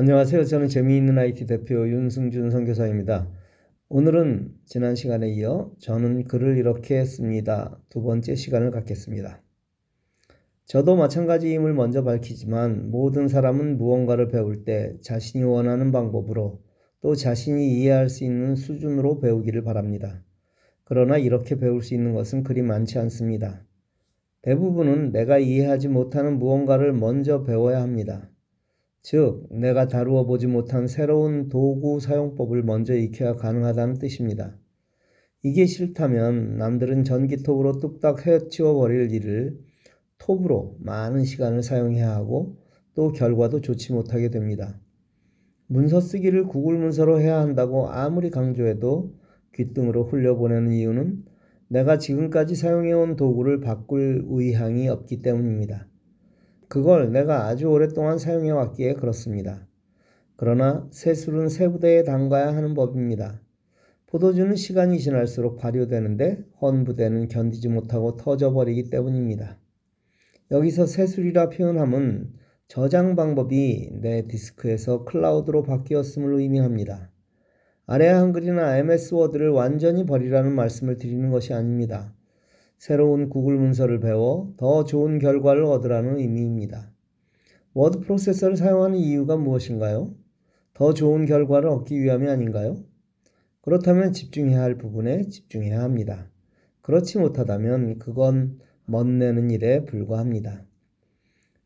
안녕하세요. 저는 재미있는 IT 대표 윤승준 선교사입니다. 오늘은 지난 시간에 이어 저는 글을 이렇게 씁니다. 두 번째 시간을 갖겠습니다. 저도 마찬가지임을 먼저 밝히지만 모든 사람은 무언가를 배울 때 자신이 원하는 방법으로 또 자신이 이해할 수 있는 수준으로 배우기를 바랍니다. 그러나 이렇게 배울 수 있는 것은 그리 많지 않습니다. 대부분은 내가 이해하지 못하는 무언가를 먼저 배워야 합니다. 즉, 내가 다루어 보지 못한 새로운 도구 사용법을 먼저 익혀야 가능하다는 뜻입니다. 이게 싫다면 남들은 전기톱으로 뚝딱 헤치워 버릴 일을 톱으로 많은 시간을 사용해야 하고 또 결과도 좋지 못하게 됩니다. 문서 쓰기를 구글 문서로 해야 한다고 아무리 강조해도 귓등으로 흘려보내는 이유는 내가 지금까지 사용해온 도구를 바꿀 의향이 없기 때문입니다. 그걸 내가 아주 오랫동안 사용해 왔기에 그렇습니다. 그러나 새술은 새 부대에 담가야 하는 법입니다. 포도주는 시간이 지날수록 발효되는데 헌부대는 견디지 못하고 터져버리기 때문입니다. 여기서 새술이라 표현함은 저장 방법이 내 디스크에서 클라우드로 바뀌었음을 의미합니다. 아래 한글이나 MS 워드를 완전히 버리라는 말씀을 드리는 것이 아닙니다. 새로운 구글 문서를 배워 더 좋은 결과를 얻으라는 의미입니다. 워드 프로세서를 사용하는 이유가 무엇인가요? 더 좋은 결과를 얻기 위함이 아닌가요? 그렇다면 집중해야 할 부분에 집중해야 합니다. 그렇지 못하다면 그건 멋내는 일에 불과합니다.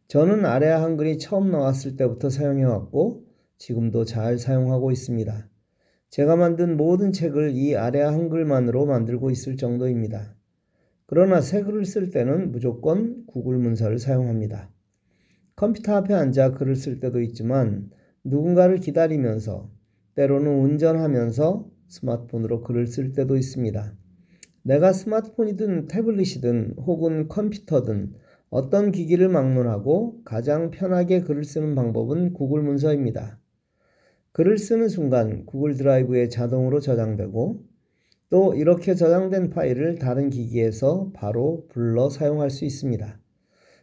저는 아래 한글이 처음 나왔을 때부터 사용해왔고 지금도 잘 사용하고 있습니다. 제가 만든 모든 책을 이 아래 한글만으로 만들고 있을 정도입니다. 그러나 새 글을 쓸 때는 무조건 구글 문서를 사용합니다. 컴퓨터 앞에 앉아 글을 쓸 때도 있지만 누군가를 기다리면서 때로는 운전하면서 스마트폰으로 글을 쓸 때도 있습니다. 내가 스마트폰이든 태블릿이든 혹은 컴퓨터든 어떤 기기를 막론하고 가장 편하게 글을 쓰는 방법은 구글 문서입니다. 글을 쓰는 순간 구글 드라이브에 자동으로 저장되고 또 이렇게 저장된 파일을 다른 기기에서 바로 불러 사용할 수 있습니다.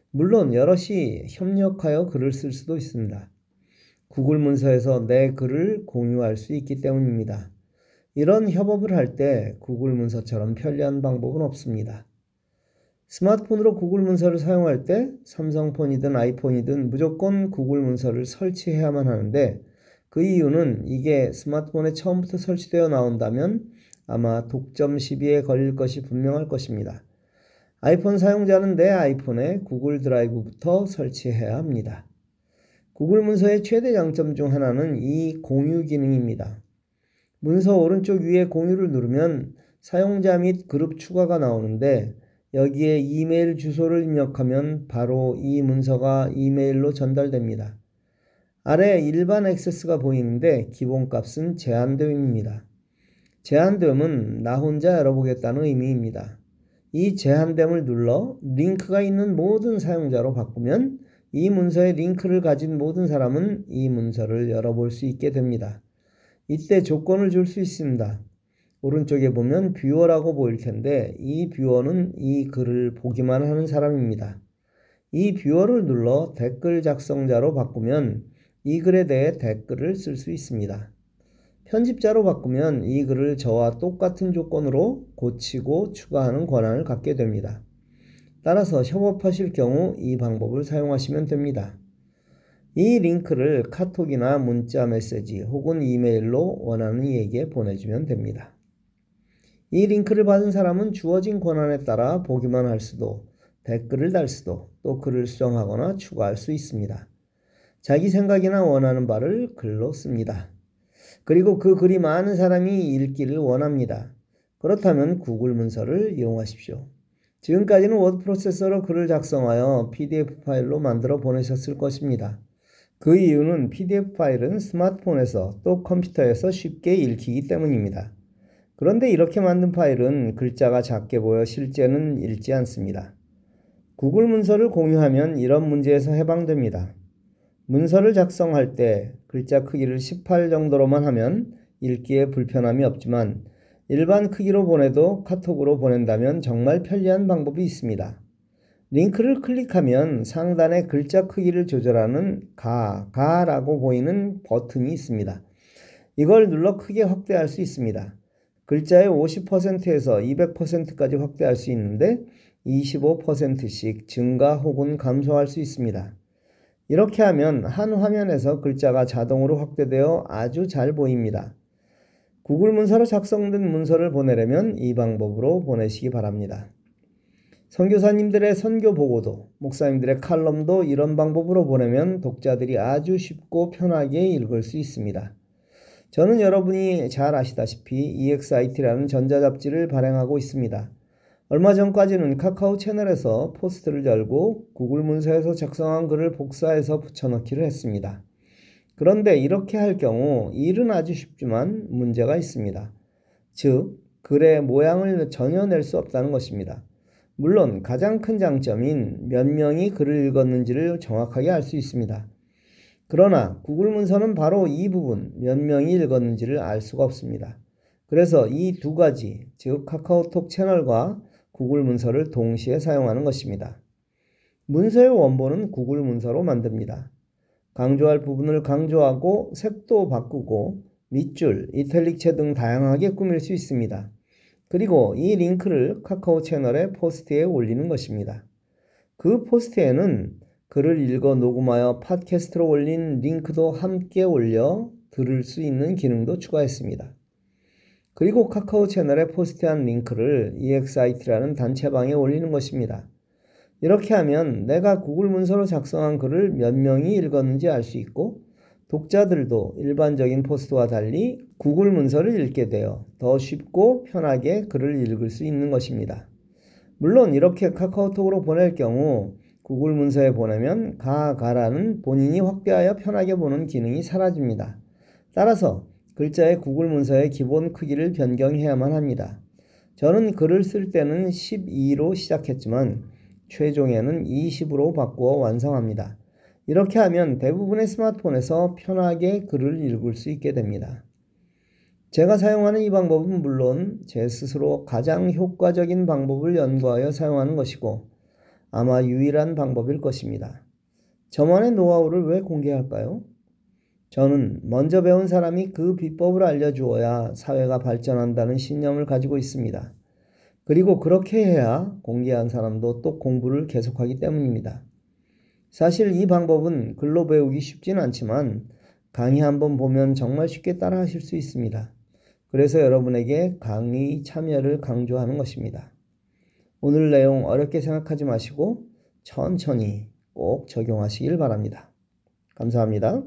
물론 여럿이 협력하여 글을 쓸 수도 있습니다. 구글 문서에서 내 글을 공유할 수 있기 때문입니다. 이런 협업을 할 때 구글 문서처럼 편리한 방법은 없습니다. 스마트폰으로 구글 문서를 사용할 때 삼성폰이든 아이폰이든 무조건 구글 문서를 설치해야만 하는데 그 이유는 이게 스마트폰에 처음부터 설치되어 나온다면 아마 독점 시비에 걸릴 것이 분명할 것입니다. 아이폰 사용자는 내 아이폰에 구글 드라이브부터 설치해야 합니다. 구글 문서의 최대 장점 중 하나는 이 공유 기능입니다. 문서 오른쪽 위에 공유를 누르면 사용자 및 그룹 추가가 나오는데 여기에 이메일 주소를 입력하면 바로 이 문서가 이메일로 전달됩니다. 아래 일반 액세스가 보이는데 기본값은 제한됨입니다. 제한됨은 나 혼자 열어보겠다는 의미입니다. 이 제한됨을 눌러 링크가 있는 모든 사용자로 바꾸면 이 문서의 링크를 가진 모든 사람은 이 문서를 열어볼 수 있게 됩니다. 이때 조건을 줄 수 있습니다. 오른쪽에 보면 viewer라고 보일 텐데 이 viewer는 이 글을 보기만 하는 사람입니다. 이 viewer를 눌러 댓글 작성자로 바꾸면 이 글에 대해 댓글을 쓸 수 있습니다. 편집자로 바꾸면 이 글을 저와 똑같은 조건으로 고치고 추가하는 권한을 갖게 됩니다. 따라서 협업하실 경우 이 방법을 사용하시면 됩니다. 이 링크를 카톡이나 문자 메시지 혹은 이메일로 원하는 이에게 보내주면 됩니다. 이 링크를 받은 사람은 주어진 권한에 따라 보기만 할 수도 댓글을 달 수도 또 글을 수정하거나 추가할 수 있습니다. 자기 생각이나 원하는 바를 글로 씁니다. 그리고 그 글이 많은 사람이 읽기를 원합니다. 그렇다면 구글 문서를 이용하십시오. 지금까지는 워드 프로세서로 글을 작성하여 PDF 파일로 만들어 보내셨을 것입니다. 그 이유는 PDF 파일은 스마트폰에서 또 컴퓨터에서 쉽게 읽히기 때문입니다. 그런데 이렇게 만든 파일은 글자가 작게 보여 실제는 읽지 않습니다. 구글 문서를 공유하면 이런 문제에서 해방됩니다. 문서를 작성할 때 글자 크기를 18 정도로만 하면 읽기에 불편함이 없지만 일반 크기로 보내도 카톡으로 보낸다면 정말 편리한 방법이 있습니다. 링크를 클릭하면 상단에 글자 크기를 조절하는 가, 가라고 보이는 버튼이 있습니다. 이걸 눌러 크게 확대할 수 있습니다. 글자의 50%에서 200%까지 확대할 수 있는데 25%씩 증가 혹은 감소할 수 있습니다. 이렇게 하면 한 화면에서 글자가 자동으로 확대되어 아주 잘 보입니다. 구글 문서로 작성된 문서를 보내려면 이 방법으로 보내시기 바랍니다. 선교사님들의 선교 보고도, 목사님들의 칼럼도 이런 방법으로 보내면 독자들이 아주 쉽고 편하게 읽을 수 있습니다. 저는 여러분이 잘 아시다시피 EXIT라는 전자잡지를 발행하고 있습니다. 얼마 전까지는 카카오 채널에서 포스트를 열고 구글 문서에서 작성한 글을 복사해서 붙여넣기를 했습니다. 그런데 이렇게 할 경우 일은 아주 쉽지만 문제가 있습니다. 즉, 글의 모양을 전혀 낼 수 없다는 것입니다. 물론 가장 큰 장점인 몇 명이 글을 읽었는지를 정확하게 알 수 있습니다. 그러나 구글 문서는 바로 이 부분 몇 명이 읽었는지를 알 수가 없습니다. 그래서 이 두 가지, 즉 카카오톡 채널과 구글 문서를 동시에 사용하는 것입니다. 문서의 원본은 구글 문서로 만듭니다. 강조할 부분을 강조하고 색도 바꾸고 밑줄, 이탈릭체 등 다양하게 꾸밀 수 있습니다. 그리고 이 링크를 카카오 채널의 포스트에 올리는 것입니다. 그 포스트에는 글을 읽어 녹음하여 팟캐스트로 올린 링크도 함께 올려 들을 수 있는 기능도 추가했습니다. 그리고 카카오 채널에 포스트한 링크를 EXIT라는 단체방에 올리는 것입니다. 이렇게 하면 내가 구글 문서로 작성한 글을 몇 명이 읽었는지 알 수 있고 독자들도 일반적인 포스트와 달리 구글 문서를 읽게 되어 더 쉽고 편하게 글을 읽을 수 있는 것입니다. 물론 이렇게 카카오톡으로 보낼 경우 구글 문서에 보내면 가, 가라는 본인이 확대하여 편하게 보는 기능이 사라집니다. 따라서 글자의 구글 문서의 기본 크기를 변경해야만 합니다. 저는 글을 쓸 때는 12로 시작했지만 최종에는 20으로 바꾸어 완성합니다. 이렇게 하면 대부분의 스마트폰에서 편하게 글을 읽을 수 있게 됩니다. 제가 사용하는 이 방법은 물론 제 스스로 가장 효과적인 방법을 연구하여 사용하는 것이고 아마 유일한 방법일 것입니다. 저만의 노하우를 왜 공개할까요? 저는 먼저 배운 사람이 그 비법을 알려주어야 사회가 발전한다는 신념을 가지고 있습니다. 그리고 그렇게 해야 공개한 사람도 또 공부를 계속하기 때문입니다. 사실 이 방법은 글로 배우기 쉽진 않지만 강의 한번 보면 정말 쉽게 따라 하실 수 있습니다. 그래서 여러분에게 강의 참여를 강조하는 것입니다. 오늘 내용 어렵게 생각하지 마시고 천천히 꼭 적용하시길 바랍니다. 감사합니다.